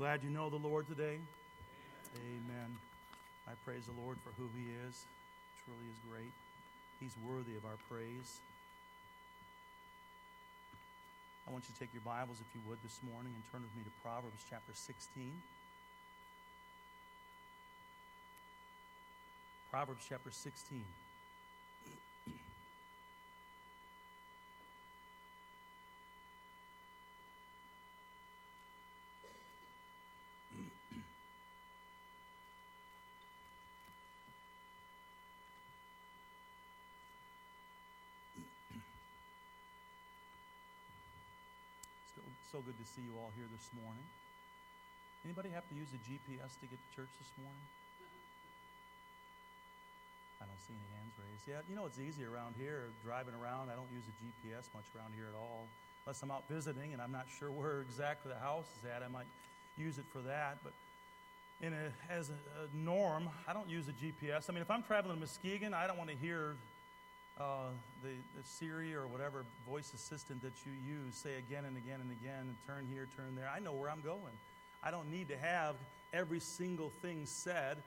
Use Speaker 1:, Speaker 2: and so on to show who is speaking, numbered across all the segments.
Speaker 1: Glad you know the Lord today? Amen. I praise the Lord for who He is. Truly is great. He's worthy of our praise. I want you to take your Bibles, if you would, this morning and turn with me to Proverbs chapter 16. Proverbs chapter 16. So good to see you all here this morning. Anybody have to use a GPS to get to church this morning? I don't see any hands raised. Yeah, you know it's easy around here, driving around. I don't use a GPS much around here at all. Unless I'm out visiting and I'm not sure where exactly the house is at, I might use it for that. But in a, as a, a norm, I don't use a GPS. I mean, if I'm traveling to Muskegon, I don't want to hear uh, the, the Siri or whatever voice assistant that you use say again and again and again, turn here, turn there. I know where I'm going. I don't need to have every single thing said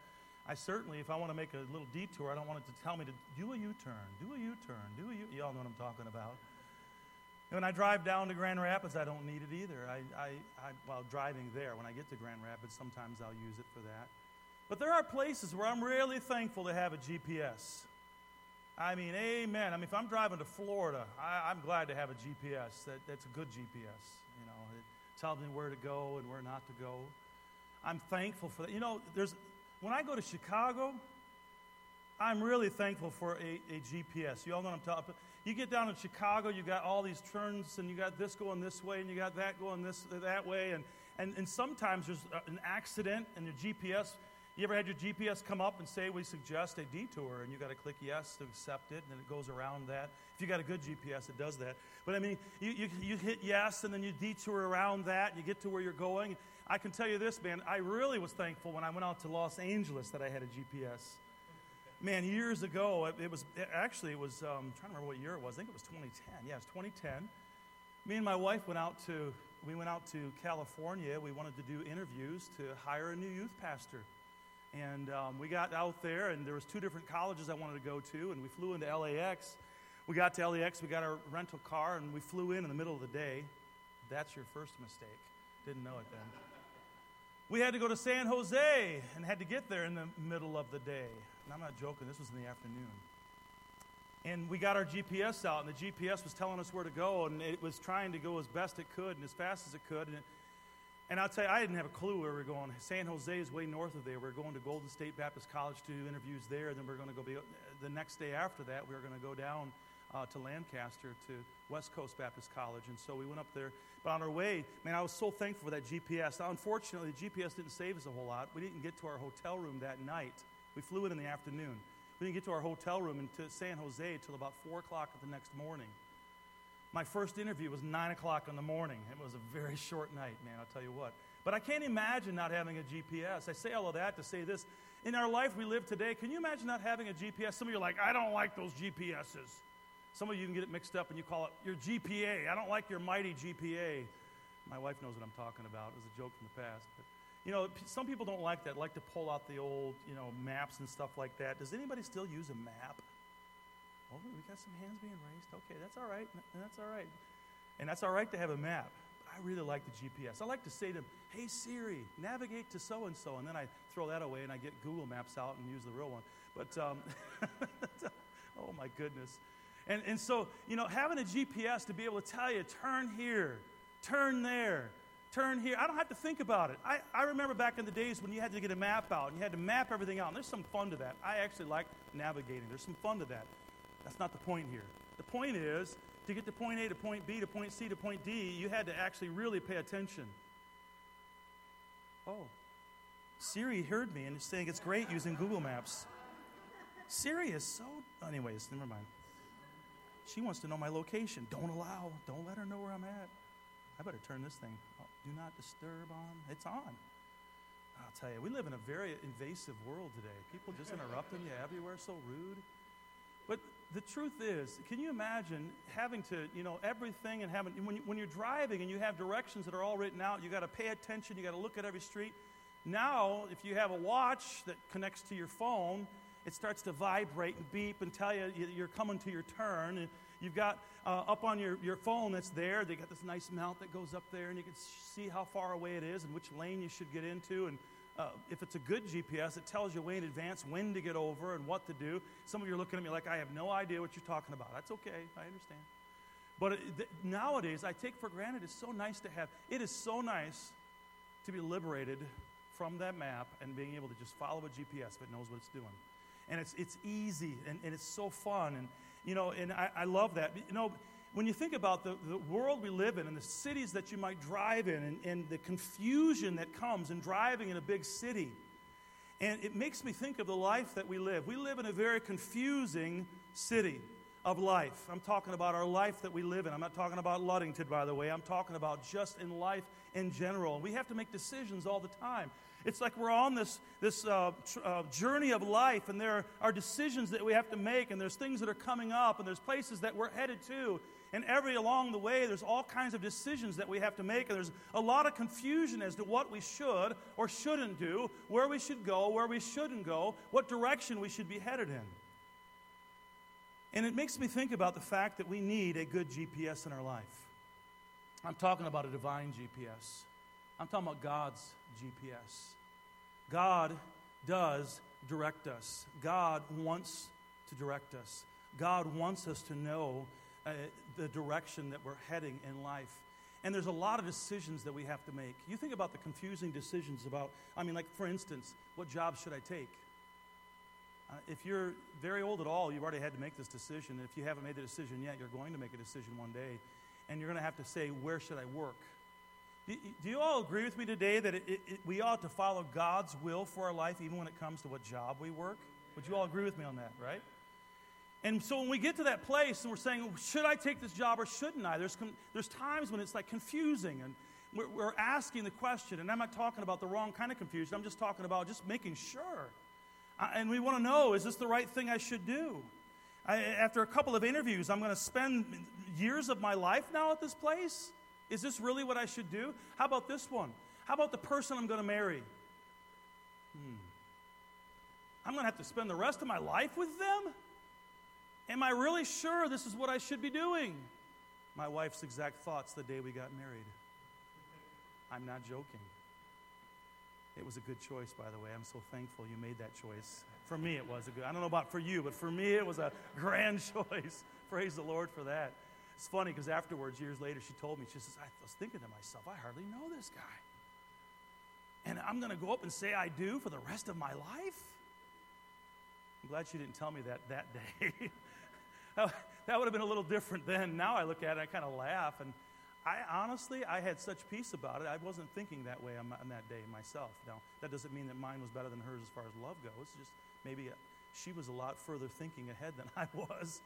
Speaker 1: I certainly, if I want to make a little detour, I don't want it to tell me to do a U turn, do a U turn, do a U. You all know what I'm talking about. And when I drive down to Grand Rapids, I don't need it either. I, I, I, while driving there, when I get to Grand Rapids, sometimes I'll use it for that. But there are places where I'm really thankful to have a GPS. I mean, amen. I mean, if I'm driving to Florida, I, am glad to have a GPS. That, that's a good GPS. You know, it tells me where to go and where not to go. I'm thankful for that. You know, there's when I go to Chicago, I'm really thankful for a, a GPS. You all know what I'm talking about. You get down in Chicago, you got all these turns, and you got this going this way, and you got that going this that way, and, and, and sometimes there's an accident, and your GPS. You ever had your GPS come up and say we suggest a detour, and you got to click yes to accept it, and then it goes around that. If you got a good GPS, it does that. But I mean, you, you, you hit yes, and then you detour around that, and you get to where you're going. I can tell you this, man, I really was thankful when I went out to Los Angeles that I had a GPS. Man, years ago, it, was it, actually, it was, um, I'm trying to remember what year it was. I think it was 2010. Yeah, it was 2010. Me and my wife went out to, we went out to California. We wanted to do interviews to hire a new youth pastor. And um, we got out there, and there was two different colleges I wanted to go to, and we flew into LAX. We got to LAX, we got our rental car, and we flew in in the middle of the day. That's your first mistake. Didn't know it then. We had to go to San Jose and had to get there in the middle of the day. And I'm not joking, this was in the afternoon. And we got our GPS out, and the GPS was telling us where to go, and it was trying to go as best it could and as fast as it could. And, it, and I'll tell you, I didn't have a clue where we were going. San Jose is way north of there. We are going to Golden State Baptist College to do interviews there, and then we we're going to go be, the next day after that, we were going to go down uh, to Lancaster to West Coast Baptist College. And so we went up there but on our way, man, I was so thankful for that GPS. Now, unfortunately, the GPS didn't save us a whole lot. We didn't get to our hotel room that night. We flew in in the afternoon. We didn't get to our hotel room in San Jose until about 4 o'clock the next morning. My first interview was 9 o'clock in the morning. It was a very short night, man, I'll tell you what. But I can't imagine not having a GPS. I say all of that to say this. In our life we live today, can you imagine not having a GPS? Some of you are like, I don't like those GPSs. Some of you can get it mixed up and you call it your GPA. I don't like your mighty GPA. My wife knows what I'm talking about. It was a joke from the past. But, you know, some people don't like that, like to pull out the old, you know, maps and stuff like that. Does anybody still use a map? Oh, we got some hands being raised. Okay, that's all right. That's all right. And that's all right to have a map. I really like the GPS. I like to say to them, hey, Siri, navigate to so and so. And then I throw that away and I get Google Maps out and use the real one. But, um, oh my goodness. And, and so, you know, having a GPS to be able to tell you, turn here, turn there, turn here. I don't have to think about it. I, I remember back in the days when you had to get a map out and you had to map everything out. And there's some fun to that. I actually like navigating. There's some fun to that. That's not the point here. The point is to get to point A to point B to point C to point D, you had to actually really pay attention. Oh, Siri heard me and is saying it's great using Google Maps. Siri is so. Anyways, never mind. She wants to know my location. Don't allow, don't let her know where I'm at. I better turn this thing. Oh, do not disturb on. It's on. I'll tell you, we live in a very invasive world today. People just interrupting you everywhere, so rude. But the truth is, can you imagine having to, you know, everything and having, when, you, when you're driving and you have directions that are all written out, you got to pay attention, you got to look at every street. Now, if you have a watch that connects to your phone, it starts to vibrate and beep and tell you you're coming to your turn. And you've got uh, up on your, your phone that's there, they got this nice mount that goes up there, and you can see how far away it is and which lane you should get into. And uh, if it's a good GPS, it tells you way in advance when to get over and what to do. Some of you are looking at me like I have no idea what you're talking about. That's okay, I understand. But it, th- nowadays, I take for granted it's so nice to have, it is so nice to be liberated from that map and being able to just follow a GPS that knows what it's doing. And it's, it's easy and, and it's so fun. And, you know, and I, I love that. You know, when you think about the, the world we live in and the cities that you might drive in and, and the confusion that comes in driving in a big city, and it makes me think of the life that we live. We live in a very confusing city of life. I'm talking about our life that we live in. I'm not talking about Ludington, by the way. I'm talking about just in life in general. We have to make decisions all the time. It's like we're on this, this uh, tr- uh, journey of life, and there are decisions that we have to make, and there's things that are coming up, and there's places that we're headed to. And every along the way, there's all kinds of decisions that we have to make, and there's a lot of confusion as to what we should or shouldn't do, where we should go, where we shouldn't go, what direction we should be headed in. And it makes me think about the fact that we need a good GPS in our life. I'm talking about a divine GPS. I'm talking about God's GPS. God does direct us. God wants to direct us. God wants us to know uh, the direction that we're heading in life. And there's a lot of decisions that we have to make. You think about the confusing decisions about, I mean, like for instance, what job should I take? Uh, if you're very old at all, you've already had to make this decision. If you haven't made the decision yet, you're going to make a decision one day. And you're going to have to say, where should I work? Do, do you all agree with me today that it, it, we ought to follow God's will for our life, even when it comes to what job we work? Would you all agree with me on that, right? And so when we get to that place and we're saying, should I take this job or shouldn't I? There's, there's times when it's like confusing and we're, we're asking the question. And I'm not talking about the wrong kind of confusion, I'm just talking about just making sure. Uh, and we want to know is this the right thing I should do? I, after a couple of interviews, I'm going to spend years of my life now at this place. Is this really what I should do? How about this one? How about the person I'm going to marry? Hmm. I'm going to have to spend the rest of my life with them? Am I really sure this is what I should be doing? My wife's exact thoughts the day we got married. I'm not joking. It was a good choice, by the way. I'm so thankful you made that choice. For me, it was a good. I don't know about for you, but for me, it was a grand choice. Praise the Lord for that. It's funny because afterwards, years later, she told me, she says, I was thinking to myself, I hardly know this guy. And I'm going to go up and say I do for the rest of my life? I'm glad she didn't tell me that that day. That would have been a little different then. Now I look at it, I kind of laugh. And I honestly, I had such peace about it. I wasn't thinking that way on, on, that day myself. Now, that doesn't mean that mine was better than hers as far as love goes. Just maybe uh, she was a lot further thinking ahead than I was.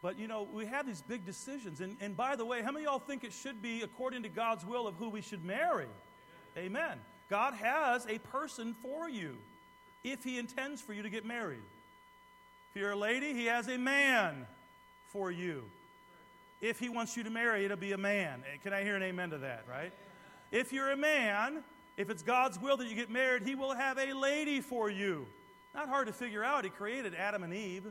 Speaker 1: But you know, we have these big decisions. And, and by the way, how many of y'all think it should be according to God's will of who we should marry? Amen. Amen. God has a person for you if He intends for you to get married. If you're a lady, He has a man for you. If He wants you to marry, it'll be a man. Eh, can I hear an amen to that, right? If you're a man, if it's God's will that you get married, He will have a lady for you. Not hard to figure out. He created Adam and Eve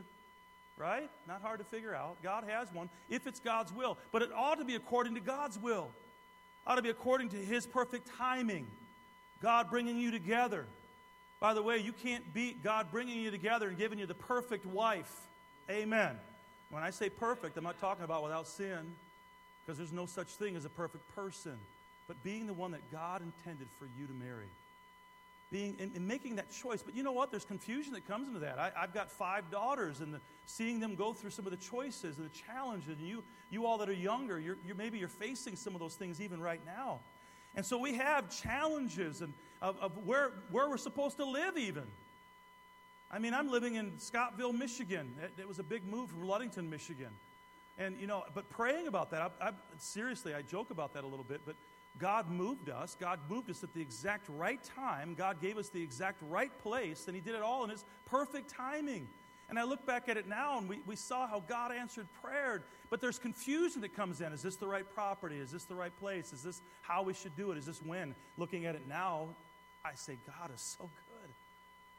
Speaker 1: right? Not hard to figure out. God has one if it's God's will. But it ought to be according to God's will, it ought to be according to His perfect timing. God bringing you together. By the way, you can't beat God bringing you together and giving you the perfect wife. Amen. When I say perfect, I'm not talking about without sin, because there's no such thing as a perfect person, but being the one that God intended for you to marry being and, and, making that choice. But you know what? There's confusion that comes into that. I, have got five daughters, and the, seeing them go through some of the choices and the challenges, and you, you all that are younger, you're, you're, maybe you're facing some of those things even right now. And so we have challenges and of, of where, where we're supposed to live, even. I mean, I'm living in Scottville, Michigan. It, it was a big move from Ludington, Michigan. And, you know, but praying about that, I, I, seriously, I joke about that a little bit, but God moved us. God moved us at the exact right time. God gave us the exact right place, and He did it all in His perfect timing. And I look back at it now and we, we saw how God answered prayer. But there's confusion that comes in. Is this the right property? Is this the right place? Is this how we should do it? Is this when? Looking at it now, I say, God is so good.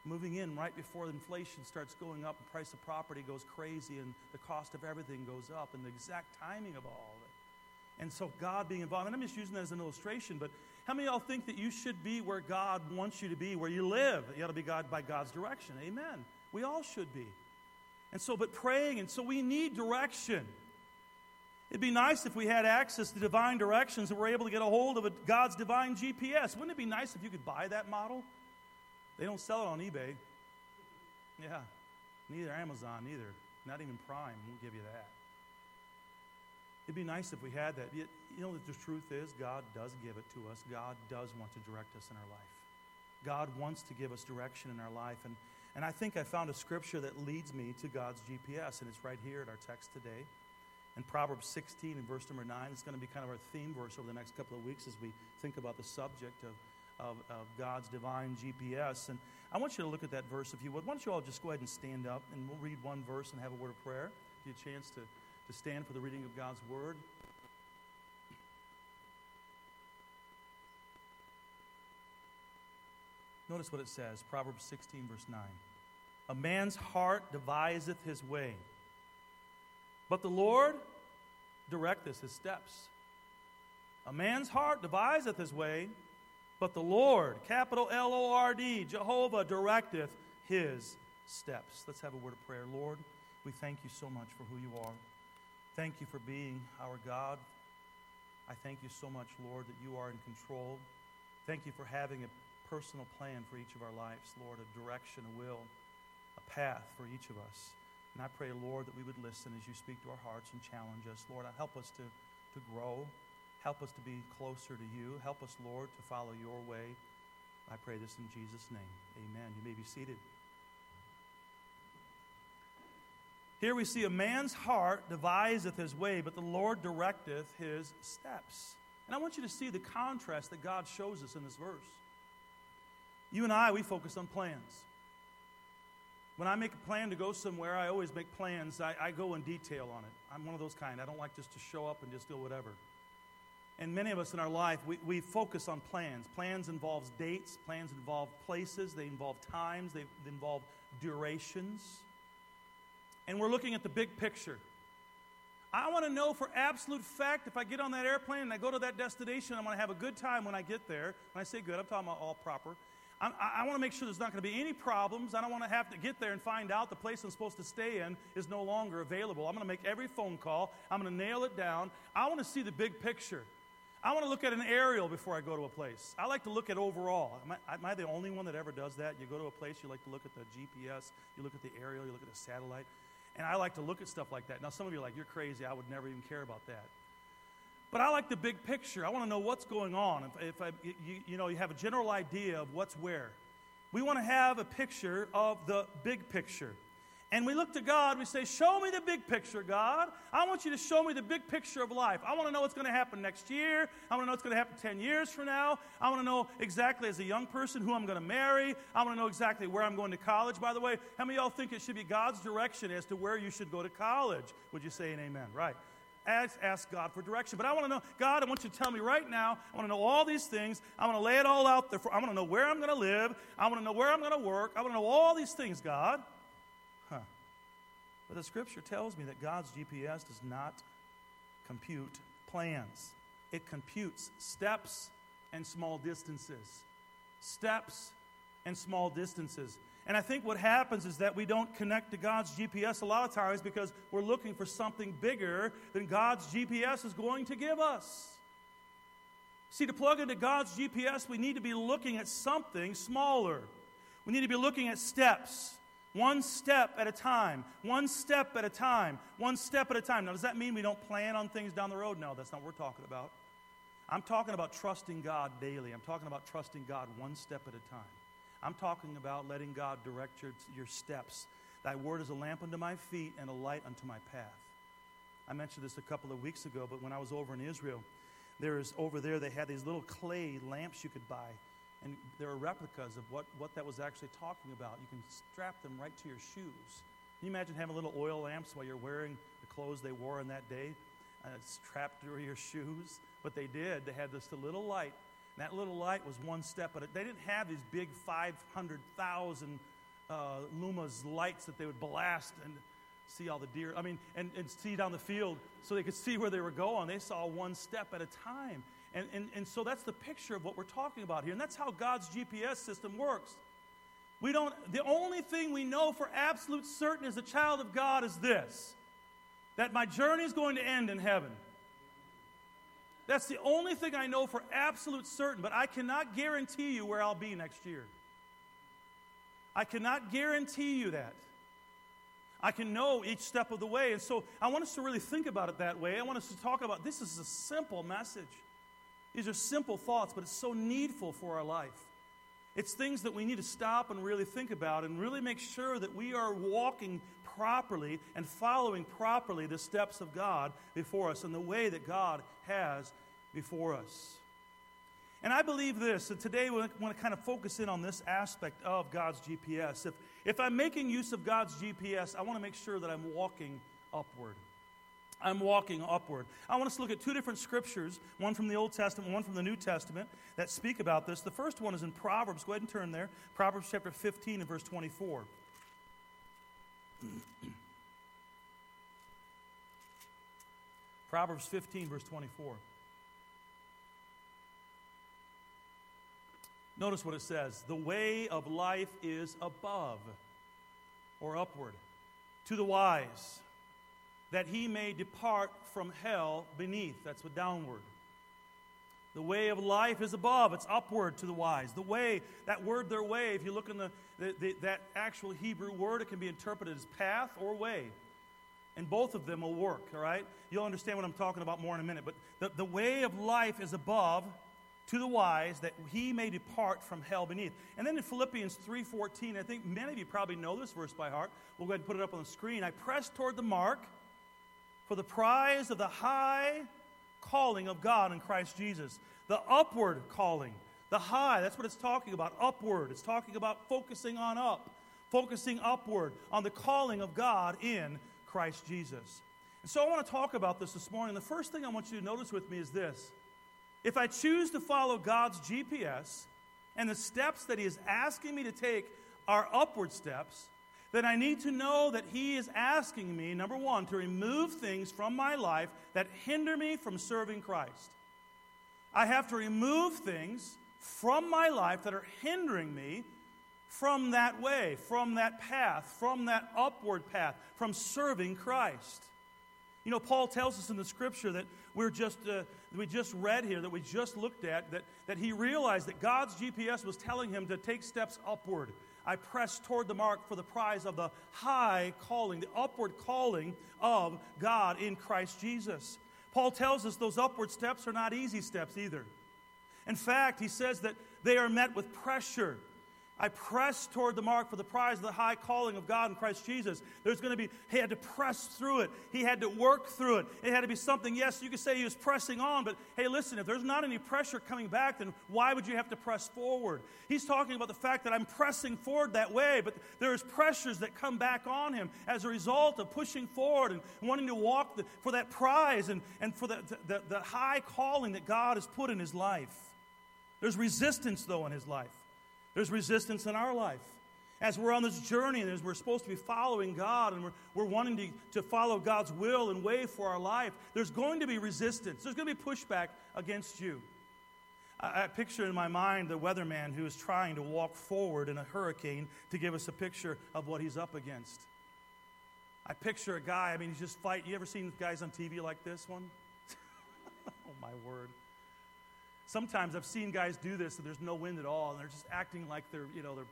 Speaker 1: Moving in right before inflation starts going up, the price of property goes crazy, and the cost of everything goes up, and the exact timing of all of it. And so, God being involved, and I'm just using that as an illustration, but how many of y'all think that you should be where God wants you to be, where you live? You ought to be God by God's direction. Amen. We all should be. And so, but praying, and so we need direction. It'd be nice if we had access to divine directions and we're able to get a hold of a, God's divine GPS. Wouldn't it be nice if you could buy that model? They don't sell it on eBay. Yeah, neither Amazon, neither. Not even Prime won't give you that. It'd be nice if we had that. Yet, You know, the truth is, God does give it to us. God does want to direct us in our life. God wants to give us direction in our life. And, and I think I found a scripture that leads me to God's GPS, and it's right here in our text today. In Proverbs 16 and verse number 9, is going to be kind of our theme verse over the next couple of weeks as we think about the subject of, of, of God's divine GPS. And I want you to look at that verse if you would. Why don't you all just go ahead and stand up and we'll read one verse and have a word of prayer. Give you a chance to, to stand for the reading of God's word. Notice what it says Proverbs 16, verse 9. A man's heart deviseth his way, but the Lord directeth his steps. A man's heart deviseth his way, but the Lord, capital L O R D, Jehovah, directeth his steps. Let's have a word of prayer. Lord, we thank you so much for who you are. Thank you for being our God. I thank you so much, Lord, that you are in control. Thank you for having a personal plan for each of our lives, Lord, a direction, a will, a path for each of us. And I pray, Lord, that we would listen as you speak to our hearts and challenge us. Lord, help us to, to grow. Help us to be closer to you. Help us, Lord, to follow your way. I pray this in Jesus' name. Amen. You may be seated. Here we see a man's heart deviseth his way, but the Lord directeth his steps. And I want you to see the contrast that God shows us in this verse. You and I, we focus on plans. When I make a plan to go somewhere, I always make plans. I, I, go in detail on it. I'm one of those kind. I don't like just to show up and just do whatever. And many of us in our life, we, we focus on plans. Plans involves dates. Plans involve places. They involve times. They involve durations. And we're looking at the big picture. I want to know for absolute fact if I get on that airplane and I go to that destination, I'm going to have a good time when I get there. When I say good, I'm talking about all proper. I, I want to make sure there's not going to be any problems. I don't want to have to get there and find out the place I'm supposed to stay in is no longer available. I'm going to make every phone call. I'm going to nail it down. I want to see the big picture. I want to look at an aerial before I go to a place. I like to look at overall. Am I, am I, the only one that ever does that? You go to a place, you like to look at the GPS, you look at the aerial, you look at the satellite. And I like to look at stuff like that. Now, some of you are like, you're crazy. I would never even care about that. But I like the big picture. I want to know what's going on. If, if I, you, you know, you have a general idea of what's where. We want to have a picture of the big picture. And we look to God, we say, Show me the big picture, God. I want you to show me the big picture of life. I want to know what's going to happen next year. I want to know what's going to happen 10 years from now. I want to know exactly, as a young person, who I'm going to marry. I want to know exactly where I'm going to college. By the way, how many of y'all think it should be God's direction as to where you should go to college? Would you say an amen? Right ask, ask God for direction. But I want to know, God, I want you to tell me right now. I want to know all these things. I want to lay it all out there. For, I want to know where I'm going to live. I want to know where I'm going to work. I want to know all these things, God. Huh. But the scripture tells me that God's GPS does not compute plans, it computes steps and small distances. Steps and small distances. And I think what happens is that we don't connect to God's GPS a lot of times because we're looking for something bigger than God's GPS is going to give us. See, to plug into God's GPS, we need to be looking at something smaller. We need to be looking at steps, one step at a time, one step at a time, one step at a time. Now, does that mean we don't plan on things down the road? No, that's not what we're talking about. I'm talking about trusting God daily. I'm talking about trusting God one step at a time. I'm talking about letting God direct your, your steps. Thy word is a lamp unto my feet and a light unto my path. I mentioned this a couple of weeks ago, but when I was over in Israel, there is over there they had these little clay lamps you could buy. And there are replicas of what, what that was actually talking about. You can strap them right to your shoes. Can you imagine having little oil lamps while you're wearing the clothes they wore on that day? Uh, it's trapped through your shoes. But they did. They had a little light. That little light was one step, but they didn't have these big 500,000 uh, lumens lights that they would blast and see all the deer. I mean, and, and see down the field so they could see where they were going. They saw one step at a time. And, and, and so that's the picture of what we're talking about here. And that's how God's GPS system works. We don't, the only thing we know for absolute certain as a child of God is this that my journey is going to end in heaven. That's the only thing I know for absolute certain, but I cannot guarantee you where I'll be next year. I cannot guarantee you that. I can know each step of the way. And so I want us to really think about it that way. I want us to talk about this is a simple message. These are simple thoughts, but it's so needful for our life. It's things that we need to stop and really think about and really make sure that we are walking properly and following properly the steps of God before us and the way that God has before us. And I believe this, and today we want to kind of focus in on this aspect of God's GPS. If, if I'm making use of God's GPS, I want to make sure that I'm walking upward. I'm walking upward. I want us to look at two different scriptures, one from the Old Testament, one from the New Testament, that speak about this. The first one is in Proverbs. Go ahead and turn there. Proverbs chapter 15 and verse 24. Proverbs 15, verse 24. Notice what it says The way of life is above or upward to the wise, that he may depart from hell beneath. That's what downward. The way of life is above, it's upward to the wise. The way, that word, their way, if you look in the, the, the, that actual Hebrew word, it can be interpreted as path or way. And both of them will work, all right? You'll understand what I'm talking about more in a minute. But the, the way of life is above to the wise that he may depart from hell beneath. And then in Philippians 3:14, I think many of you probably know this verse by heart. We'll go ahead and put it up on the screen. I press toward the mark for the prize of the high calling of God in Christ Jesus. The upward calling, the high, that's what it's talking about, upward. It's talking about focusing on up, focusing upward on the calling of God in Christ Jesus. And so I want to talk about this this morning. The first thing I want you to notice with me is this if I choose to follow God's GPS and the steps that He is asking me to take are upward steps, then I need to know that He is asking me, number one, to remove things from my life that hinder me from serving Christ. I have to remove things from my life that are hindering me from that way, from that path, from that upward path, from serving Christ. You know, Paul tells us in the scripture that we're just, uh, we just read here, that we just looked at, that, that he realized that God's GPS was telling him to take steps upward. I press toward the mark for the prize of the high calling, the upward calling of God in Christ Jesus. Paul tells us those upward steps are not easy steps either. In fact, he says that they are met with pressure. I press toward the mark for the prize of the high calling of God in Christ Jesus. There's going to be, he had to press through it. He had to work through it. It had to be something, yes, you could say he was pressing on, but hey, listen, if there's not any pressure coming back, then why would you have to press forward? He's talking about the fact that I'm pressing forward that way, but there's pressures that come back on him as a result of pushing forward and wanting to walk the, for that prize and, and for the, the, the high calling that God has put in his life. There's resistance, though, in his life. There's resistance in our life. As we're on this journey and as we're supposed to be following God and we're, we're wanting to, to follow God's will and way for our life, there's going to be resistance. There's going to be pushback against you. I, I picture in my mind the weatherman who is trying to walk forward in a hurricane to give us a picture of what he's up against. I picture a guy, I mean, he's just fighting. You ever seen guys on TV like this one? oh, my word. Sometimes I've seen guys do this and there's no wind at all, and they're just acting like they're, you know, they're.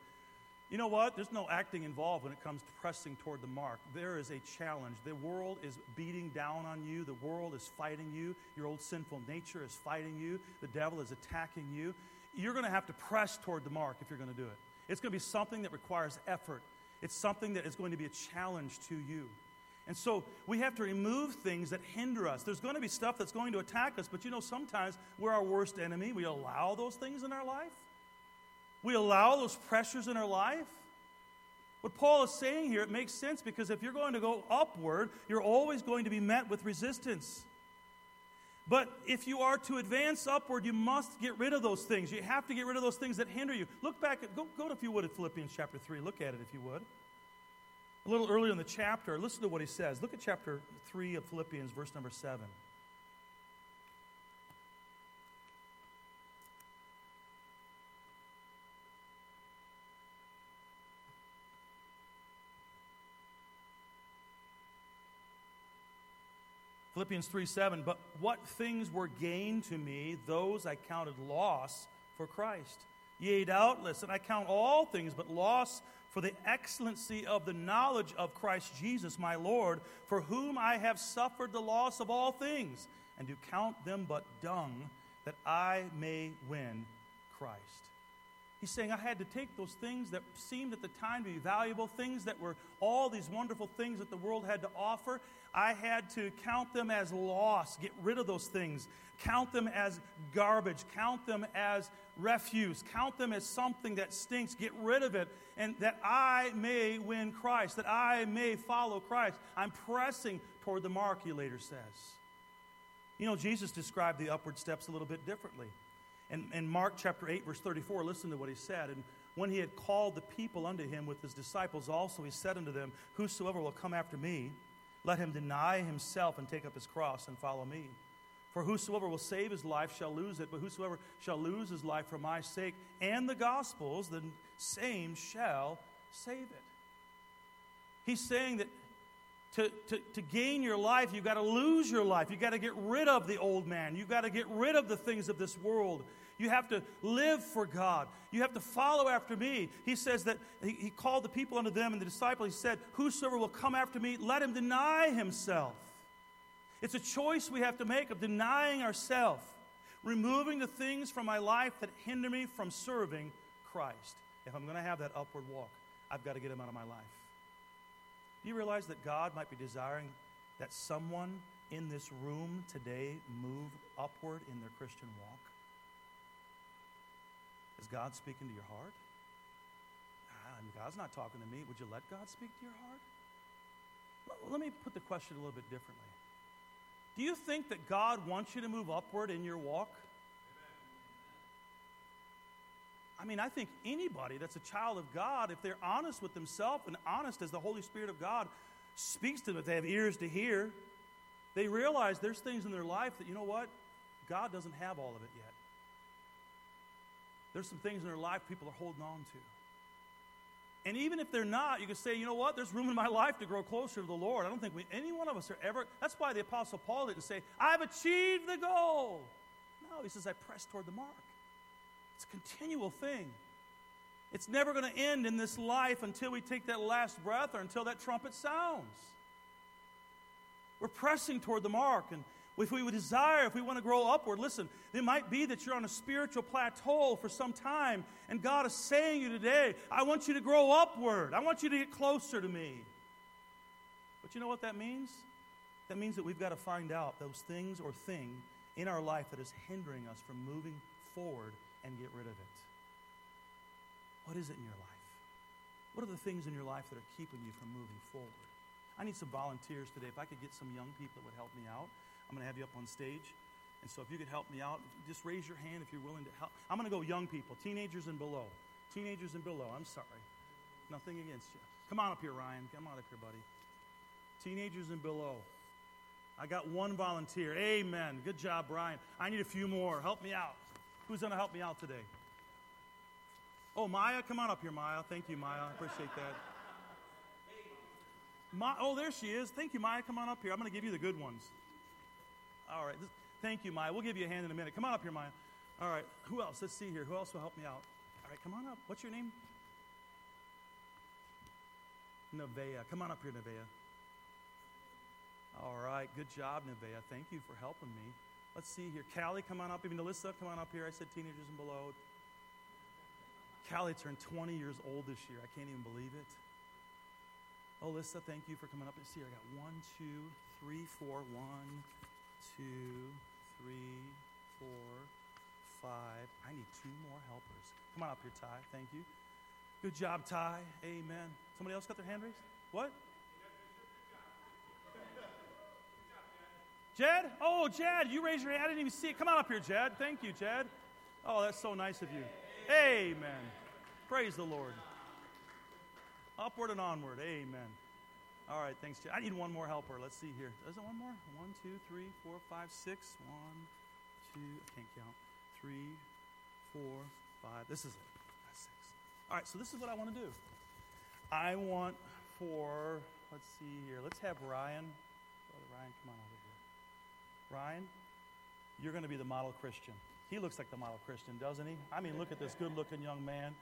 Speaker 1: You know what? There's no acting involved when it comes to pressing toward the mark. There is a challenge. The world is beating down on you. The world is fighting you. Your old sinful nature is fighting you. The devil is attacking you. You're going to have to press toward the mark if you're going to do it. It's going to be something that requires effort. It's something that is going to be a challenge to you. And so we have to remove things that hinder us. There's going to be stuff that's going to attack us, but you know, sometimes we're our worst enemy. We allow those things in our life, we allow those pressures in our life. What Paul is saying here, it makes sense because if you're going to go upward, you're always going to be met with resistance. But if you are to advance upward, you must get rid of those things. You have to get rid of those things that hinder you. Look back at, go, go if you would, at Philippians chapter 3. Look at it if you would. A little earlier in the chapter, listen to what he says. Look at chapter 3 of Philippians, verse number 7. Philippians 3 7, but what things were gained to me, those I counted loss for Christ. Yea, doubtless, and I count all things but loss for the excellency of the knowledge of Christ Jesus my Lord, for whom I have suffered the loss of all things, and do count them but dung, that I may win Christ. He's saying, I had to take those things that seemed at the time to be valuable, things that were all these wonderful things that the world had to offer. I had to count them as loss, get rid of those things, count them as garbage, count them as refuse, count them as something that stinks, get rid of it, and that I may win Christ, that I may follow Christ. I'm pressing toward the mark, he later says. You know, Jesus described the upward steps a little bit differently. And in Mark chapter 8, verse 34, listen to what he said. And when he had called the people unto him with his disciples also, he said unto them, Whosoever will come after me, let him deny himself and take up his cross and follow me. For whosoever will save his life shall lose it, but whosoever shall lose his life for my sake and the gospel's, the same shall save it. He's saying that to, to, to gain your life, you've got to lose your life. You've got to get rid of the old man. You've got to get rid of the things of this world. You have to live for God. You have to follow after me. He says that he, he called the people unto them and the disciples. He said, Whosoever will come after me, let him deny himself. It's a choice we have to make of denying ourselves, removing the things from my life that hinder me from serving Christ. If I'm going to have that upward walk, I've got to get him out of my life. Do you realize that God might be desiring that someone in this room today move upward in their Christian walk? Is God speaking to your heart? Ah, God's not talking to me. Would you let God speak to your heart? Let me put the question a little bit differently. Do you think that God wants you to move upward in your walk? I mean, I think anybody that's a child of God, if they're honest with themselves and honest as the Holy Spirit of God speaks to them, if they have ears to hear, they realize there's things in their life that, you know what? God doesn't have all of it yet. There's some things in their life people are holding on to. And even if they're not, you can say, you know what? There's room in my life to grow closer to the Lord. I don't think we, any one of us are ever. That's why the Apostle Paul didn't say, I've achieved the goal. No, he says, I press toward the mark. It's a continual thing. It's never going to end in this life until we take that last breath or until that trumpet sounds. We're pressing toward the mark. And if we would desire, if we want to grow upward, listen, it might be that you're on a spiritual plateau for some time, and God is saying you today, I want you to grow upward. I want you to get closer to me. But you know what that means? That means that we've got to find out those things or thing in our life that is hindering us from moving forward and get rid of it. What is it in your life? What are the things in your life that are keeping you from moving forward? I need some volunteers today. If I could get some young people that would help me out. I'm going to have you up on stage. And so if you could help me out, just raise your hand if you're willing to help. I'm going to go young people, teenagers and below. Teenagers and below. I'm sorry. Nothing against you. Come on up here, Ryan. Come on up here, buddy. Teenagers and below. I got one volunteer. Amen. Good job, Brian. I need a few more. Help me out. Who's going to help me out today? Oh, Maya, come on up here, Maya. Thank you, Maya. I appreciate that. Ma- oh, there she is. Thank you, Maya. Come on up here. I'm going to give you the good ones. All right. Thank you, Maya. We'll give you a hand in a minute. Come on up here, Maya. All right. Who else? Let's see here. Who else will help me out? All right, come on up. What's your name? Nevaeh. Come on up here, Nevaeh. All right. Good job, Nevaeh. Thank you for helping me. Let's see here. Callie, come on up. Even Alyssa, come on up here. I said teenagers and below. Callie turned 20 years old this year. I can't even believe it. Alyssa, thank you for coming up. Let's see here. I got one, two, three, four. One, two, three, four, five. I need two more helpers. Come on up here, Ty. Thank you. Good job, Ty. Amen. Somebody else got their hand raised? What? Jed? Oh, Jed, you raised your hand. I didn't even see it. Come on up here, Jed. Thank you, Jed. Oh, that's so nice of you. Amen. Praise the Lord. Upward and onward. Amen. All right, thanks, Jed. I need one more helper. Let's see here. Is it one more? One, two, three, four, five, six. One, two, I can't count. Three, four, five. This is it. That's six. All right, so this is what I want to do. I want for, let's see here. Let's have Ryan. Brother Ryan, come on over here. Ryan, you're going to be the model Christian. He looks like the model Christian, doesn't he? I mean, look at this good looking young man,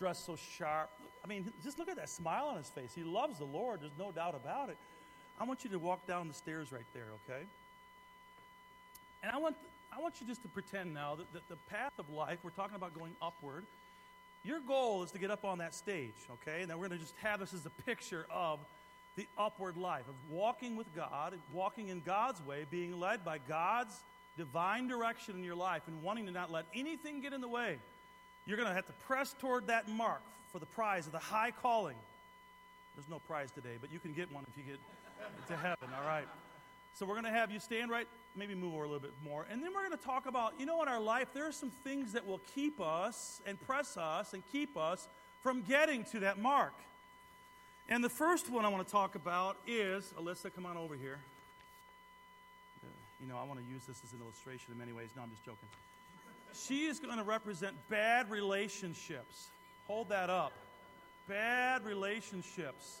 Speaker 1: dressed so sharp. I mean, just look at that smile on his face. He loves the Lord, there's no doubt about it. I want you to walk down the stairs right there, okay? And I want, I want you just to pretend now that, that the path of life, we're talking about going upward. Your goal is to get up on that stage, okay? And then we're going to just have this as a picture of the upward life, of walking with God, walking in God's way, being led by God's divine direction in your life, and wanting to not let anything get in the way. You're going to have to press toward that mark for the prize of the high calling. There's no prize today, but you can get one if you get to heaven, all right? So we're going to have you stand right, maybe move over a little bit more. And then we're going to talk about, you know, in our life, there are some things that will keep us and press us and keep us from getting to that mark. And the first one I want to talk about is Alyssa, come on over here. Uh, you know, I want to use this as an illustration in many ways. No, I'm just joking. She is going to represent bad relationships. Hold that up. Bad relationships.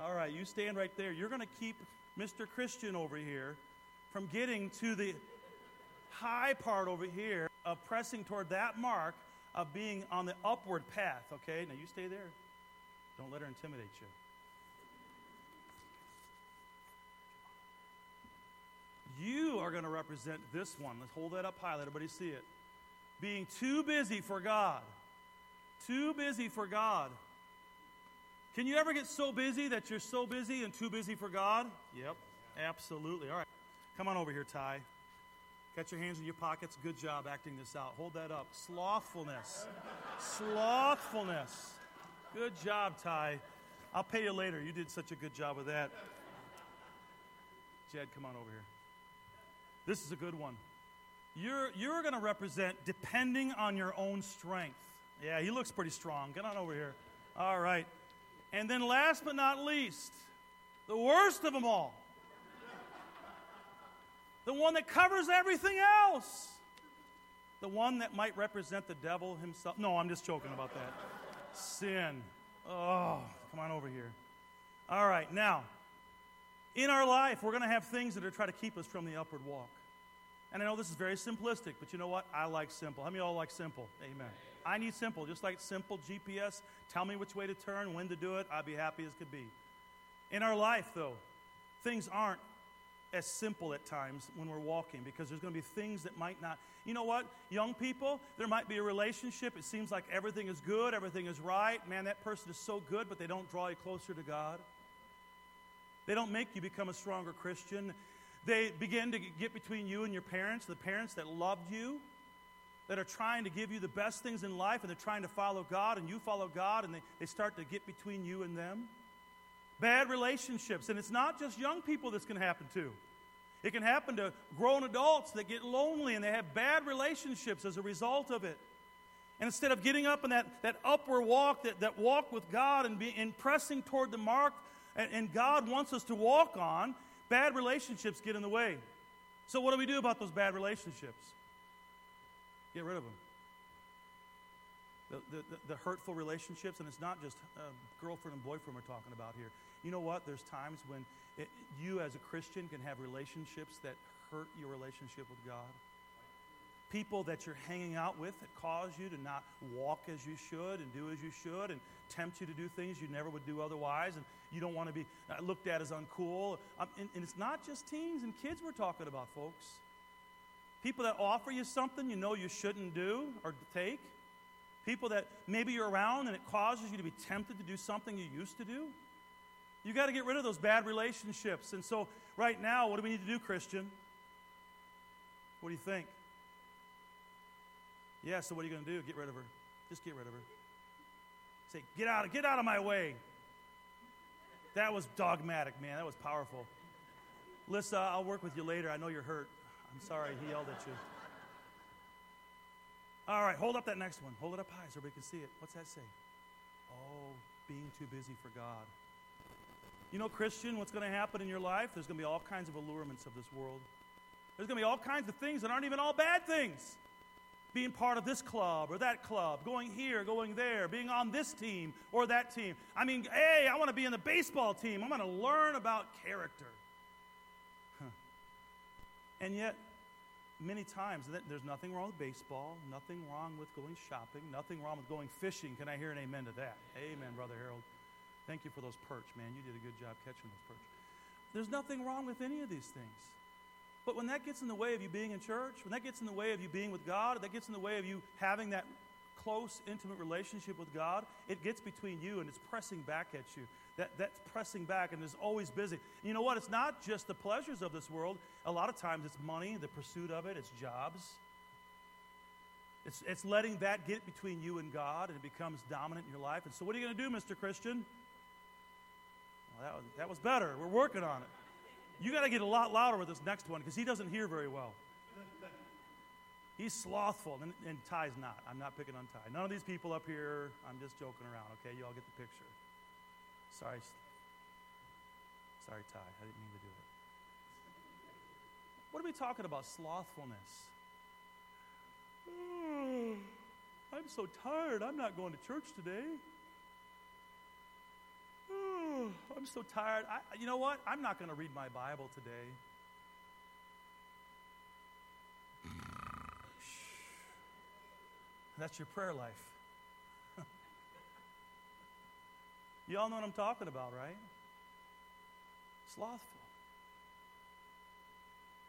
Speaker 1: All right, you stand right there. You're going to keep Mr. Christian over here from getting to the high part over here of pressing toward that mark of being on the upward path. Okay, now you stay there. Don't let her intimidate you. You are going to represent this one. Let's hold that up high. Let everybody see it. Being too busy for God. Too busy for God. Can you ever get so busy that you're so busy and too busy for God? Yep, absolutely. All right. Come on over here, Ty. Got your hands in your pockets. Good job acting this out. Hold that up. Slothfulness. Slothfulness. Good job, Ty. I'll pay you later. You did such a good job with that. Jed, come on over here. This is a good one. You're, you're going to represent depending on your own strength. Yeah, he looks pretty strong. Get on over here. All right. And then, last but not least, the worst of them all the one that covers everything else, the one that might represent the devil himself. No, I'm just joking about that. Sin. Oh, come on over here. All right, now, in our life, we're going to have things that are trying to keep us from the upward walk. And I know this is very simplistic, but you know what? I like simple. How many of y'all like simple? Amen. I need simple, just like simple GPS. Tell me which way to turn, when to do it. I'd be happy as could be. In our life, though, things aren't as simple at times when we're walking because there's going to be things that might not. You know what? Young people, there might be a relationship. It seems like everything is good, everything is right. Man, that person is so good, but they don't draw you closer to God. They don't make you become a stronger Christian. They begin to get between you and your parents, the parents that loved you, that are trying to give you the best things in life, and they're trying to follow God, and you follow God, and they, they start to get between you and them. Bad relationships. And it's not just young people this can happen to. It can happen to grown adults that get lonely and they have bad relationships as a result of it. And instead of getting up in that, that upward walk, that, that walk with God and, be, and pressing toward the mark and, and God wants us to walk on, bad relationships get in the way. So, what do we do about those bad relationships? Get rid of them. The, the, the, hurtful relationships, and it's not just uh, girlfriend and boyfriend we're talking about here. You know what? There's times when it, you, as a Christian, can have relationships that hurt your relationship with God. People that you're hanging out with that cause you to not walk as you should and do as you should and tempt you to do things you never would do otherwise, and you don't want to be uh, looked at as uncool. Um, and, and it's not just teens and kids we're talking about, folks. People that offer you something you know you shouldn't do or take. People that maybe you're around and it causes you to be tempted to do something you used to do. You got to get rid of those bad relationships. And so, right now, what do we need to do, Christian? What do you think? Yeah, so what are you going to do? Get rid of her. Just get rid of her. Say, get out, of, get out of my way. That was dogmatic, man. That was powerful. Lissa, I'll work with you later. I know you're hurt. I'm sorry he yelled at you. All right, hold up that next one. Hold it up high so everybody can see it. What's that say? Oh, being too busy for God. You know, Christian, what's going to happen in your life? There's going to be all kinds of allurements of this world. There's going to be all kinds of things that aren't even all bad things. Being part of this club or that club, going here, going there, being on this team or that team. I mean, hey, I want to be in the baseball team. I'm going to learn about character. Huh. And yet, many times, there's nothing wrong with baseball, nothing wrong with going shopping, nothing wrong with going fishing. Can I hear an amen to that? Amen, Brother Harold. Thank you for those perch, man. You did a good job catching those perch. There's nothing wrong with any of these things. But when that gets in the way of you being in church, when that gets in the way of you being with God, that gets in the way of you having that close, intimate relationship with God, it gets between you and it's pressing back at you. That, that's pressing back and is always busy. And you know what? It's not just the pleasures of this world. A lot of times it's money, the pursuit of it, it's jobs. It's, it's letting that get between you and God and it becomes dominant in your life. And so, what are you going to do, Mr. Christian? Well, that, was, that was better. We're working on it. You got to get a lot louder with this next one because he doesn't hear very well. He's slothful, and, and Ty's not. I'm not picking on Ty. None of these people up here, I'm just joking around, okay? You all get the picture. Sorry. Sorry, Ty. I didn't mean to do it. What are we talking about? Slothfulness. Oh, I'm so tired. I'm not going to church today. I'm so tired. I, you know what? I'm not going to read my Bible today. That's your prayer life. you all know what I'm talking about, right? Slothful.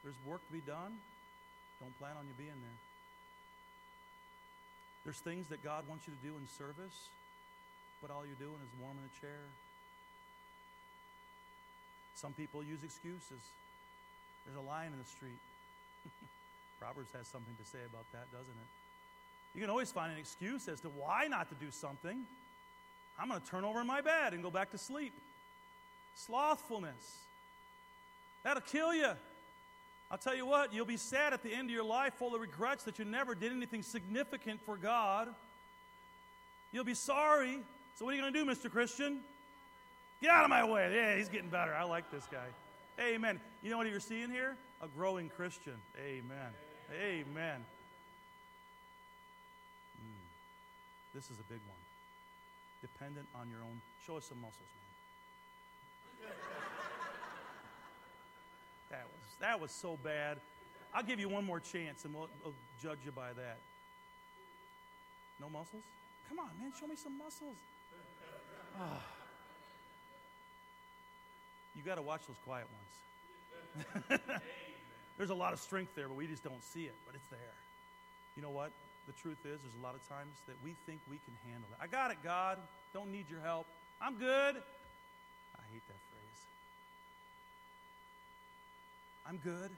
Speaker 1: There's work to be done. Don't plan on you being there. There's things that God wants you to do in service, but all you're doing is warming a chair. Some people use excuses. There's a lion in the street. Proverbs has something to say about that, doesn't it? You can always find an excuse as to why not to do something. I'm going to turn over in my bed and go back to sleep. Slothfulness. That'll kill you. I'll tell you what, you'll be sad at the end of your life full of regrets that you never did anything significant for God. You'll be sorry. So, what are you going to do, Mr. Christian? Get out of my way. Yeah, he's getting better. I like this guy. Amen. You know what you're seeing here? A growing Christian. Amen. Amen. Hmm. This is a big one. Dependent on your own. Show us some muscles, man. that was that was so bad. I'll give you one more chance, and we'll, we'll judge you by that. No muscles? Come on, man. Show me some muscles. Oh. You got to watch those quiet ones. There's a lot of strength there, but we just don't see it, but it's there. You know what? the truth is, there's a lot of times that we think we can handle it. I got it, God. Don't need your help. I'm good. I hate that phrase. I'm good.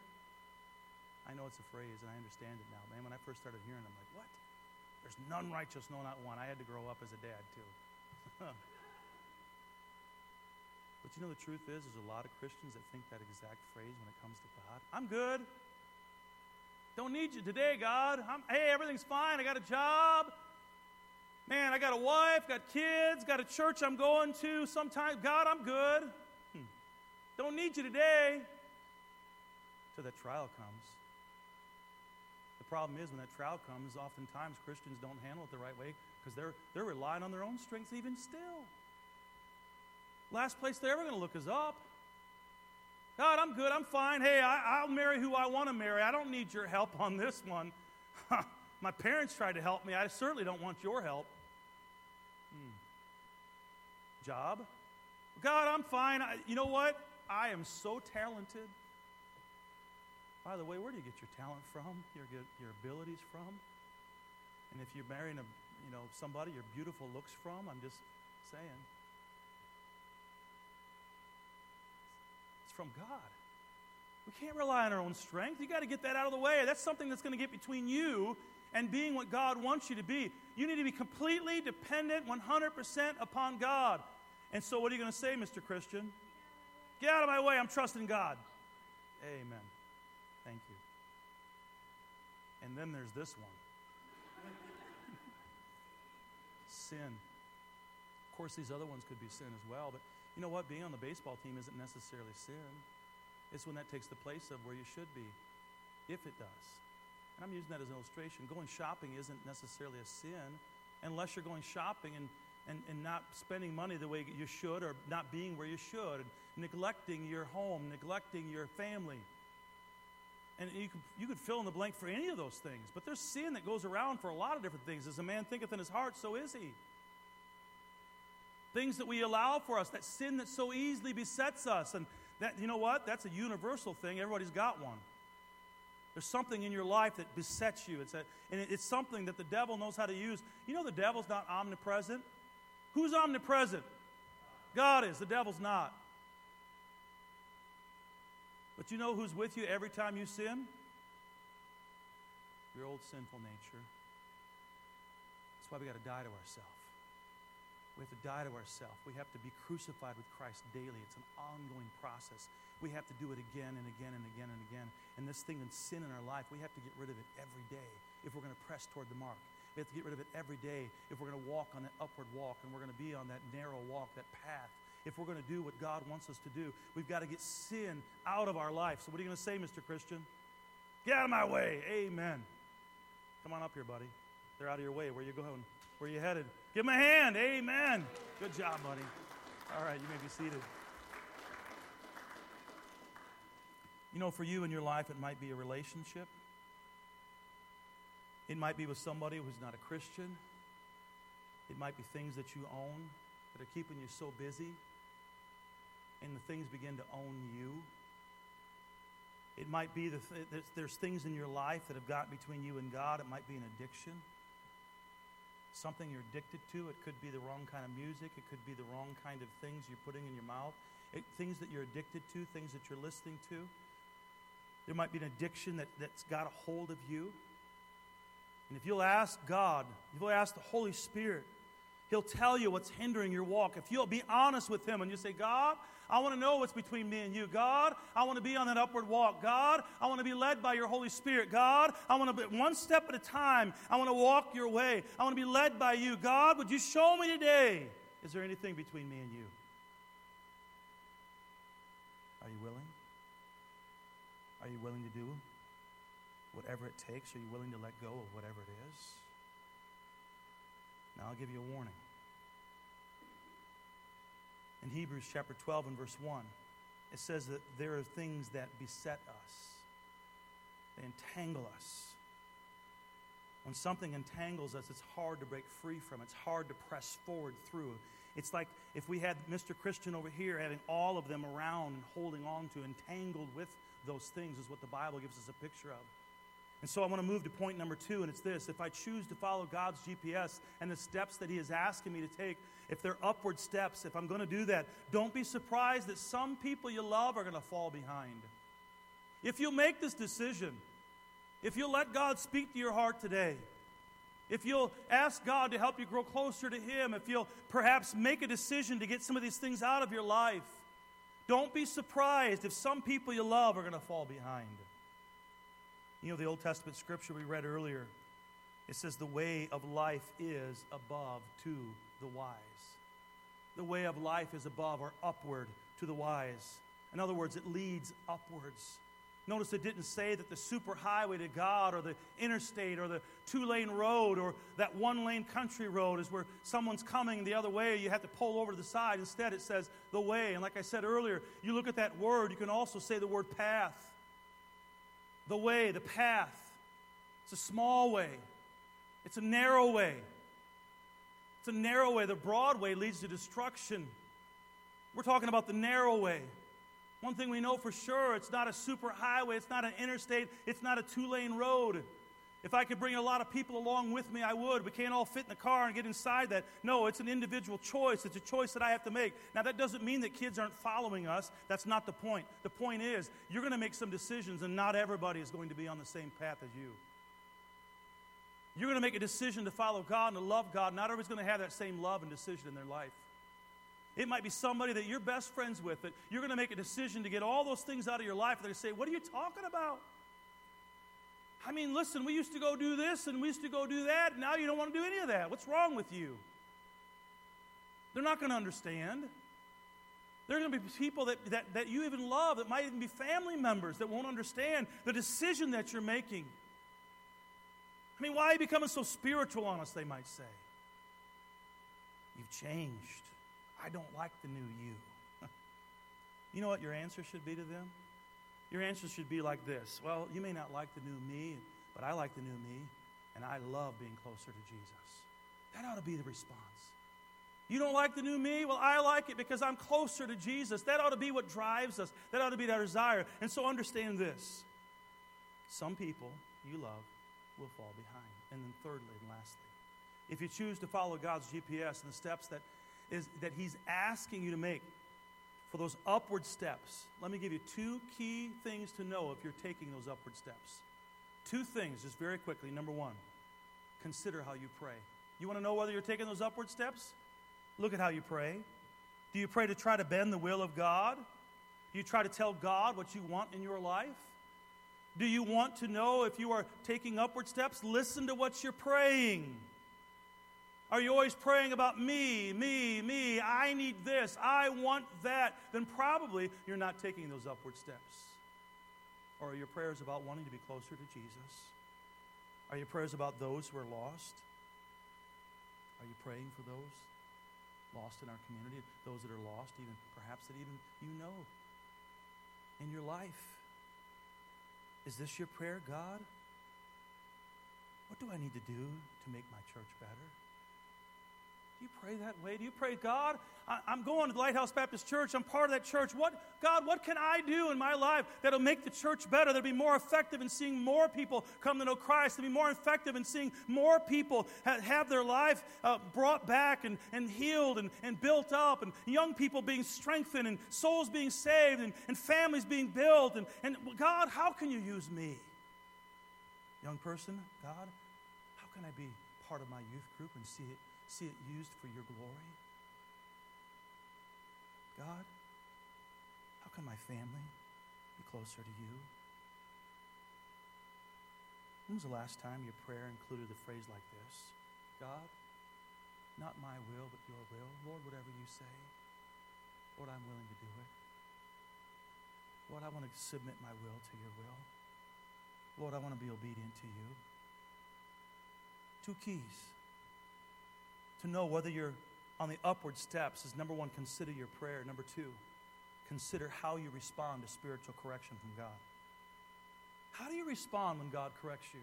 Speaker 1: I know it's a phrase, and I understand it now. Man, when I first started hearing it, I'm like, what? There's none righteous, no, not one. I had to grow up as a dad, too. but you know, the truth is, there's a lot of Christians that think that exact phrase when it comes to God. I'm good. Don't need you today, God. I'm, hey, everything's fine. I got a job. Man, I got a wife, got kids, got a church I'm going to. Sometimes, God, I'm good. Hmm. Don't need you today. Till that trial comes. The problem is when that trial comes, oftentimes Christians don't handle it the right way because they're, they're relying on their own strength even still. Last place they're ever going to look is up. God, I'm good. I'm fine. Hey, I, will marry who I want to marry. I don't need your help on this one. My parents tried to help me. I certainly don't want your help. Hmm. Job? God, I'm fine. I, you know what? I am so talented. By the way, where do you get your talent from? Your, your abilities from? And if you're marrying a, you know, somebody your beautiful looks from, I'm just saying. From God. We can't rely on our own strength. You got to get that out of the way. That's something that's going to get between you and being what God wants you to be. You need to be completely dependent 100% upon God. And so, what are you going to say, Mr. Christian? Get out of my way. I'm trusting God. Amen. Thank you. And then there's this one sin. Of course, these other ones could be sin as well, but you know what? Being on the baseball team isn't necessarily sin. It's when that takes the place of where you should be, if it does. And I'm using that as an illustration. Going shopping isn't necessarily a sin unless you're going shopping and, and, and not spending money the way you should or not being where you should, and neglecting your home, neglecting your family. And you could, you could fill in the blank for any of those things. But there's sin that goes around for a lot of different things. As a man thinketh in his heart, so is he. Things that we allow for us, that sin that so easily besets us. And that, you know what? That's a universal thing. Everybody's got one. There's something in your life that besets you. It's a, and it's something that the devil knows how to use. You know, the devil's not omnipresent. Who's omnipresent? God is. The devil's not. But you know who's with you every time you sin? Your old sinful nature. That's why we got to die to ourselves. We have to die to ourselves. We have to be crucified with Christ daily. It's an ongoing process. We have to do it again and again and again and again. And this thing in sin in our life, we have to get rid of it every day if we're going to press toward the mark. We have to get rid of it every day if we're going to walk on that upward walk and we're going to be on that narrow walk, that path if we're going to do what God wants us to do. We've got to get sin out of our life. So, what are you going to say, Mr. Christian? Get out of my way. Amen. Come on up here, buddy. They're out of your way. Where you going? Where you headed? Give them a hand. Amen. Good job, buddy. All right, you may be seated. You know, for you in your life, it might be a relationship. It might be with somebody who's not a Christian. It might be things that you own that are keeping you so busy and the things begin to own you. It might be the th- there's things in your life that have got between you and God. It might be an addiction, something you're addicted to. It could be the wrong kind of music. It could be the wrong kind of things you're putting in your mouth. It, things that you're addicted to, things that you're listening to. There might be an addiction that, that's got a hold of you. And if you'll ask God, if you'll ask the Holy Spirit, He'll tell you what's hindering your walk. If you'll be honest with Him and you say, God, I want to know what's between me and you. God, I want to be on that upward walk. God, I want to be led by your Holy Spirit. God, I want to be one step at a time. I want to walk your way. I want to be led by you. God, would you show me today? Is there anything between me and you? Are you willing? Are you willing to do whatever it takes? Are you willing to let go of whatever it is? Now, I'll give you a warning in Hebrews chapter 12 and verse 1, it says that there are things that beset us, they entangle us. When something entangles us, it's hard to break free from. It's hard to press forward through. It's like if we had Mr. Christian over here having all of them around and holding on to, entangled with those things, is what the Bible gives us a picture of. And so I want to move to point number two, and it's this. If I choose to follow God's GPS and the steps that He is asking me to take, if they're upward steps, if I'm going to do that, don't be surprised that some people you love are going to fall behind. If you'll make this decision, if you'll let God speak to your heart today, if you'll ask God to help you grow closer to Him, if you'll perhaps make a decision to get some of these things out of your life, don't be surprised if some people you love are going to fall behind. You know, the Old Testament scripture we read earlier, it says, The way of life is above to the wise. The way of life is above or upward to the wise. In other words, it leads upwards. Notice it didn't say that the superhighway to God or the interstate or the two lane road or that one lane country road is where someone's coming the other way, you have to pull over to the side. Instead, it says the way. And like I said earlier, you look at that word, you can also say the word path the way, the path. It's a small way, it's a narrow way. It's a narrow way. The broad way leads to destruction. We're talking about the narrow way. One thing we know for sure it's not a super highway, it's not an interstate, it's not a two lane road. If I could bring a lot of people along with me, I would. We can't all fit in the car and get inside that. No, it's an individual choice. It's a choice that I have to make. Now, that doesn't mean that kids aren't following us. That's not the point. The point is, you're going to make some decisions, and not everybody is going to be on the same path as you. You're going to make a decision to follow God and to love God. Not everybody's going to have that same love and decision in their life. It might be somebody that you're best friends with that you're going to make a decision to get all those things out of your life. To say, What are you talking about? I mean, listen, we used to go do this and we used to go do that, and now you don't want to do any of that. What's wrong with you? They're not going to understand. There are going to be people that, that, that you even love, that might even be family members, that won't understand the decision that you're making. I mean, why are you becoming so spiritual on us, they might say? You've changed. I don't like the new you. you know what your answer should be to them? Your answer should be like this Well, you may not like the new me, but I like the new me, and I love being closer to Jesus. That ought to be the response. You don't like the new me? Well, I like it because I'm closer to Jesus. That ought to be what drives us. That ought to be our desire. And so understand this some people you love will fall behind. And then, thirdly and lastly, if you choose to follow God's GPS and the steps that, is, that He's asking you to make for those upward steps, let me give you two key things to know if you're taking those upward steps. Two things, just very quickly. Number one, consider how you pray. You want to know whether you're taking those upward steps? Look at how you pray. Do you pray to try to bend the will of God? Do you try to tell God what you want in your life? Do you want to know if you are taking upward steps? Listen to what you're praying. Are you always praying about me, me, me? I need this, I want that. Then probably you're not taking those upward steps. Or are your prayers about wanting to be closer to Jesus? Are your prayers about those who are lost? Are you praying for those lost in our community, those that are lost, even perhaps that even you know in your life? Is this your prayer, God? What do I need to do to make my church better? Do you pray that way? Do you pray, God, I, am going to the Lighthouse Baptist Church. I'm part of that church. What, God, what can I do in my life that'll make the church better, that'll be more effective in seeing more people come to know Christ, to be more effective in seeing more people have, have their life uh, brought back and, and healed and, and built up, and young people being strengthened, and souls being saved, and, and families being built. And, and God, how can you use me? Young person, God, how can I be part of my youth group and see it, see it used for your glory? God, how can my family be closer to you? When was the last time your prayer included a phrase like this? God, not my will, but your will. Lord, whatever you say. Lord, I'm willing to do it. Lord, I want to submit my will to your will. Lord, I want to be obedient to you. Two keys to know whether you're on the upward steps is number one, consider your prayer. Number two, consider how you respond to spiritual correction from God. How do you respond when God corrects you?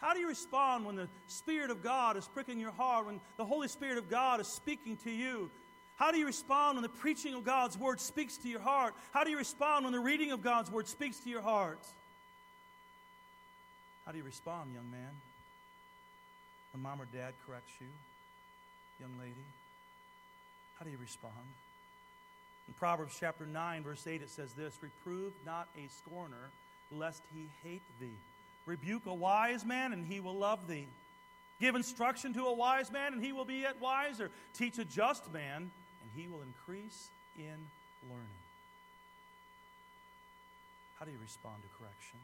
Speaker 1: How do you respond when the Spirit of God is pricking your heart, when the Holy Spirit of God is speaking to you? How do you respond when the preaching of God's Word speaks to your heart? How do you respond when the reading of God's Word speaks to your heart? How do you respond, young man, when mom or dad corrects you, young lady? How do you respond? In Proverbs chapter 9, verse 8, it says this Reprove not a scorner, lest he hate thee. Rebuke a wise man, and he will love thee. Give instruction to a wise man, and he will be yet wiser. Teach a just man, and he will increase in learning. How do you respond to correction?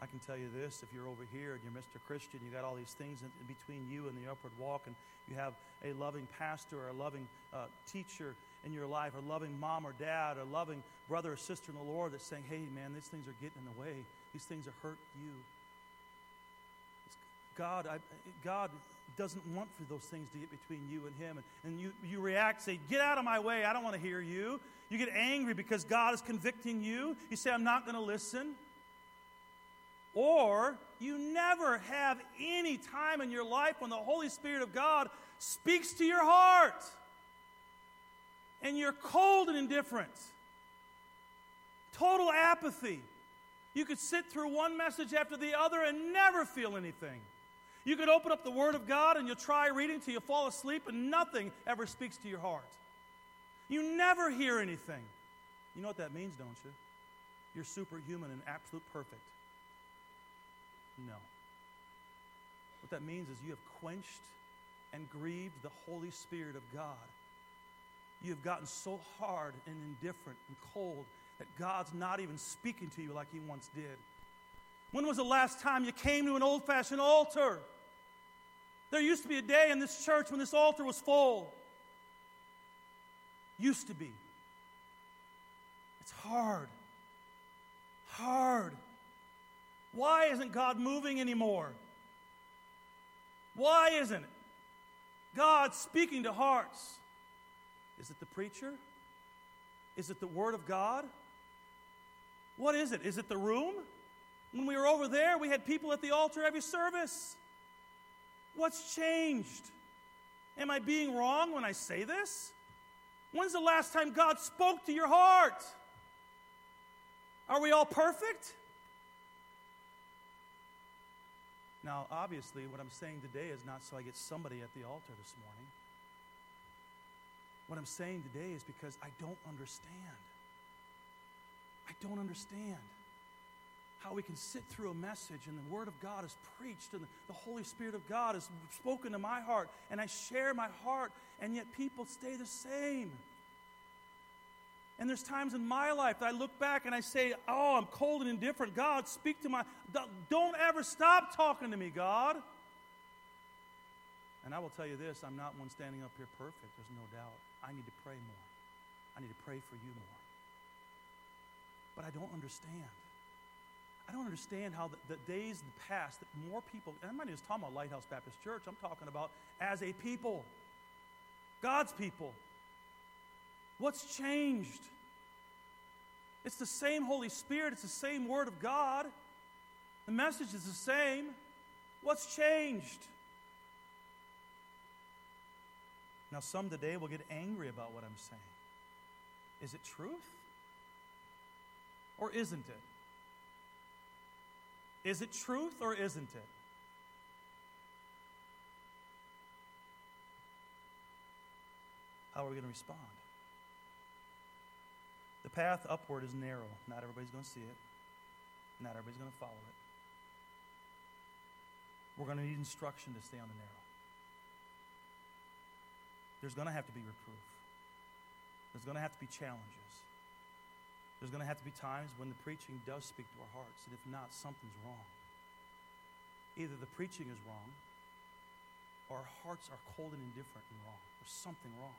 Speaker 1: I can tell you this if you're over here and you're Mr. Christian, you got all these things in, between you and the upward walk, and you have a loving pastor or a loving uh, teacher in your life, a loving mom or dad, a loving brother or sister in the Lord that's saying, hey, man, these things are getting in the way. These things are hurt you. God, I, God doesn't want for those things to get between you and Him. And, and you, you react, say, Get out of my way. I don't want to hear you. You get angry because God is convicting you. You say, I'm not going to listen. Or you never have any time in your life when the Holy Spirit of God speaks to your heart and you're cold and indifferent. Total apathy. You could sit through one message after the other and never feel anything. You could open up the Word of God and you'll try reading till you fall asleep and nothing ever speaks to your heart. You never hear anything. You know what that means, don't you? You're superhuman and absolute perfect. No. What that means is you have quenched and grieved the Holy Spirit of God. You have gotten so hard and indifferent and cold that God's not even speaking to you like He once did. When was the last time you came to an old fashioned altar? There used to be a day in this church when this altar was full. Used to be. It's hard. Hard. Why isn't God moving anymore? Why isn't it? God speaking to hearts. Is it the preacher? Is it the Word of God? What is it? Is it the room? When we were over there, we had people at the altar every service. What's changed? Am I being wrong when I say this? When's the last time God spoke to your heart? Are we all perfect? Now, obviously, what I'm saying today is not so I get somebody at the altar this morning. What I'm saying today is because I don't understand. I don't understand how we can sit through a message and the Word of God is preached and the Holy Spirit of God is spoken to my heart and I share my heart and yet people stay the same. And there's times in my life that I look back and I say, Oh, I'm cold and indifferent. God, speak to my. Don't ever stop talking to me, God. And I will tell you this I'm not one standing up here perfect, there's no doubt. I need to pray more. I need to pray for you more. But I don't understand. I don't understand how the, the days in the past that more people, and I'm not just talking about Lighthouse Baptist Church, I'm talking about as a people, God's people. What's changed? It's the same Holy Spirit, it's the same Word of God. The message is the same. What's changed? Now, some today will get angry about what I'm saying. Is it truth? Or isn't it? Is it truth or isn't it? How are we going to respond? Path upward is narrow. Not everybody's going to see it, not everybody's going to follow it. We're going to need instruction to stay on the narrow. There's going to have to be reproof, there's going to have to be challenges. There's going to have to be times when the preaching does speak to our hearts, and if not, something's wrong. Either the preaching is wrong, or our hearts are cold and indifferent and wrong. There's something wrong.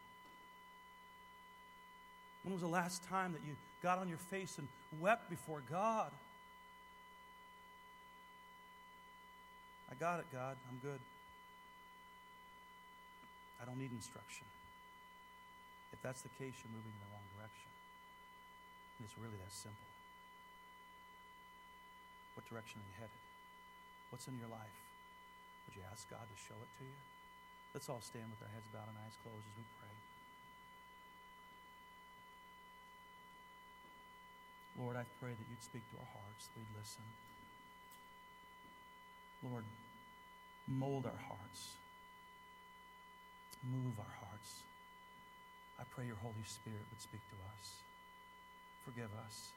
Speaker 1: When was the last time that you got on your face and wept before God? I got it, God. I'm good. I don't need instruction. If that's the case, you're moving in the wrong direction. And it's really that simple. What direction are you headed? What's in your life? Would you ask God to show it to you? Let's all stand with our heads bowed and eyes closed as we pray. Lord, I pray that you'd speak to our hearts, that we'd listen. Lord, mold our hearts, move our hearts. I pray your Holy Spirit would speak to us. Forgive us.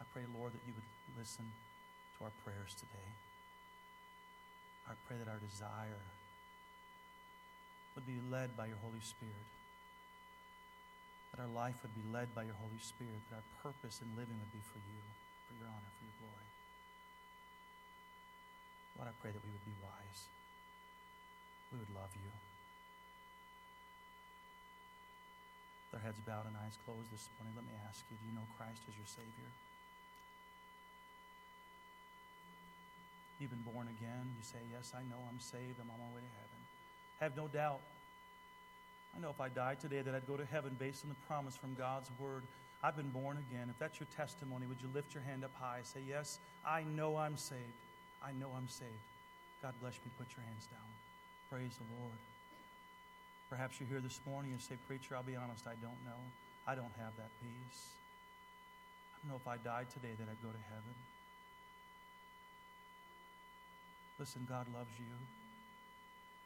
Speaker 1: I pray, Lord, that you would listen to our prayers today. I pray that our desire would be led by your Holy Spirit that our life would be led by your Holy Spirit, that our purpose in living would be for you, for your honor, for your glory. Lord, I pray that we would be wise. We would love you. With our heads bowed and eyes closed this morning, let me ask you do you know Christ as your Savior? You've been born again. You say, Yes, I know I'm saved. I'm on my way to heaven. Have no doubt I know if I died today that I'd go to heaven based on the promise from God's word. I've been born again. If that's your testimony, would you lift your hand up high? And say, Yes, I know I'm saved. I know I'm saved. God bless you. Put your hands down. Praise the Lord. Perhaps you're here this morning and say, Preacher, I'll be honest, I don't know. I don't have that peace. I don't know if I died today that I'd go to heaven. Listen, God loves you.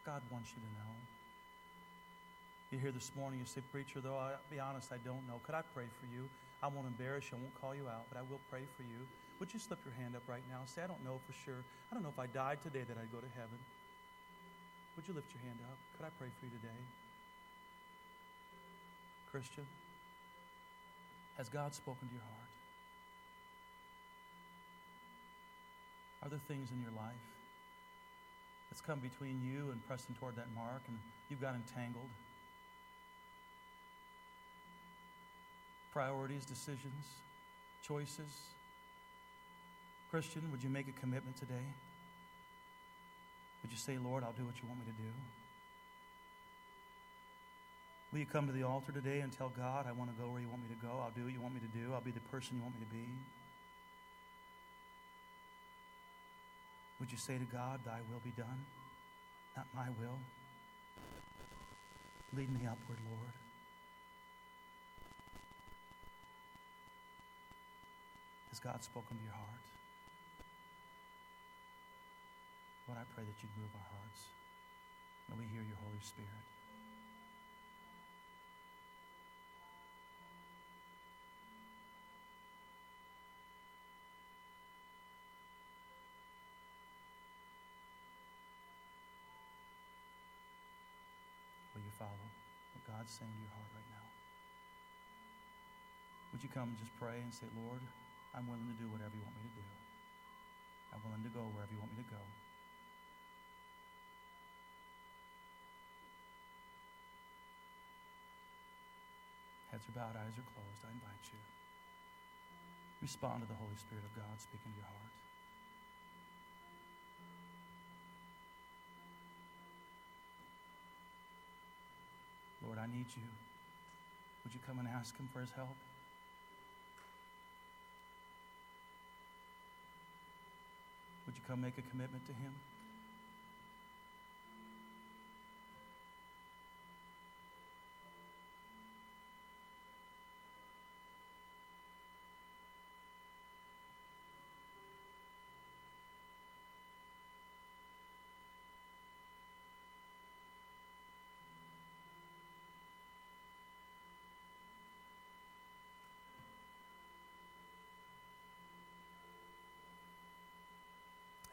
Speaker 1: God wants you to know. You're here this morning, you say, Preacher, though I'll be honest, I don't know. Could I pray for you? I won't embarrass you. I won't call you out, but I will pray for you. Would you slip your hand up right now? And say, I don't know for sure. I don't know if I died today that I'd go to heaven. Would you lift your hand up? Could I pray for you today? Christian, has God spoken to your heart? Are there things in your life that's come between you and pressing toward that mark and you've got entangled? Priorities, decisions, choices. Christian, would you make a commitment today? Would you say, Lord, I'll do what you want me to do? Will you come to the altar today and tell God, I want to go where you want me to go? I'll do what you want me to do. I'll be the person you want me to be. Would you say to God, Thy will be done, not my will? Lead me upward, Lord. Has God spoken to your heart? Lord, I pray that you'd move our hearts. May we hear your Holy Spirit. Will you follow what God's saying to your heart right now? Would you come and just pray and say, Lord, I'm willing to do whatever you want me to do. I'm willing to go wherever you want me to go. Heads are bowed, eyes are closed. I invite you. Respond to the Holy Spirit of God speaking to your heart. Lord, I need you. Would you come and ask him for his help? Would you come make a commitment to him?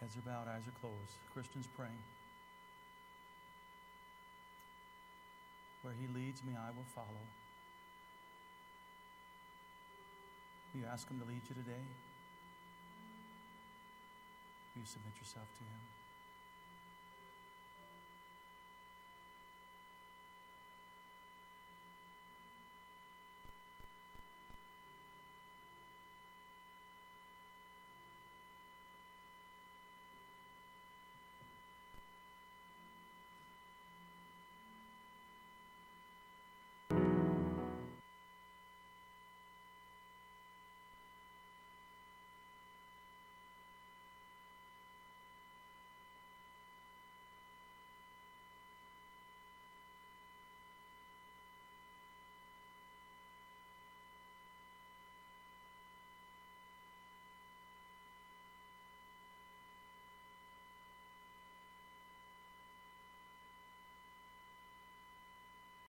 Speaker 1: Heads are bowed, eyes are closed. Christians praying. Where he leads me, I will follow. Will you ask him to lead you today? Will you submit yourself to him?